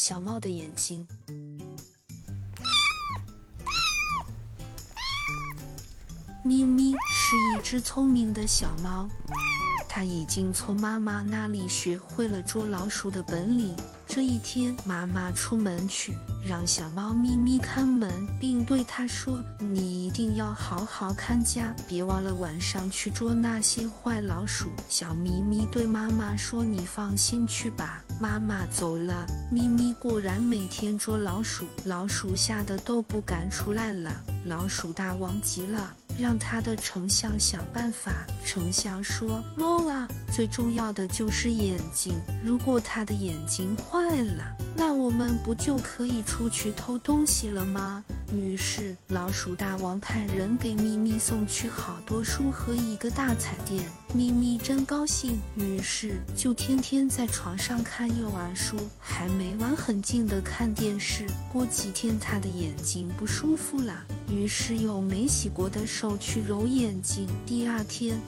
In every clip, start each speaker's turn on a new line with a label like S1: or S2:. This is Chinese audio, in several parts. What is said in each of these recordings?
S1: 小猫的眼睛。咪咪是一只聪明的小猫，它已经从妈妈那里学会了捉老鼠的本领。这一天，妈妈出门去，让小猫咪咪看门，并对它说：“你一定要好好看家，别忘了晚上去捉那些坏老鼠。”小咪咪对妈妈说：“你放心去吧。”妈妈走了，咪咪果然每天捉老鼠，老鼠吓得都不敢出来了。老鼠大王急了。让他的丞相想办法。丞相说：“猫啊，最重要的就是眼睛。如果他的眼睛坏了，那我们不就可以出去偷东西了吗？”于是，老鼠大王派人给咪咪送去好多书和一个大彩电。咪咪真高兴，于是就天天在床上看幼儿书，还没完，很近的看电视。过几天，他的眼睛不舒服了，于是用没洗过的手去揉眼睛。第二天。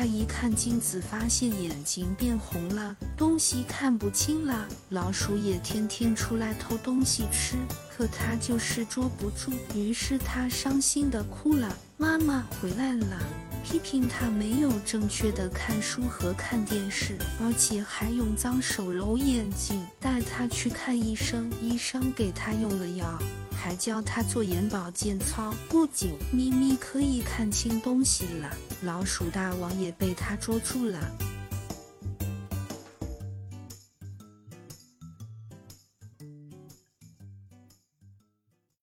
S1: 他一看镜子，发现眼睛变红了，东西看不清了。老鼠也天天出来偷东西吃，可他就是捉不住，于是他伤心的哭了。妈妈回来了，批评他没有正确的看书和看电视，而且还用脏手揉眼睛，带他去看医生。医生给他用了药。还教他做眼保健操。不仅，咪咪可以看清东西了，老鼠大王也被他捉住了。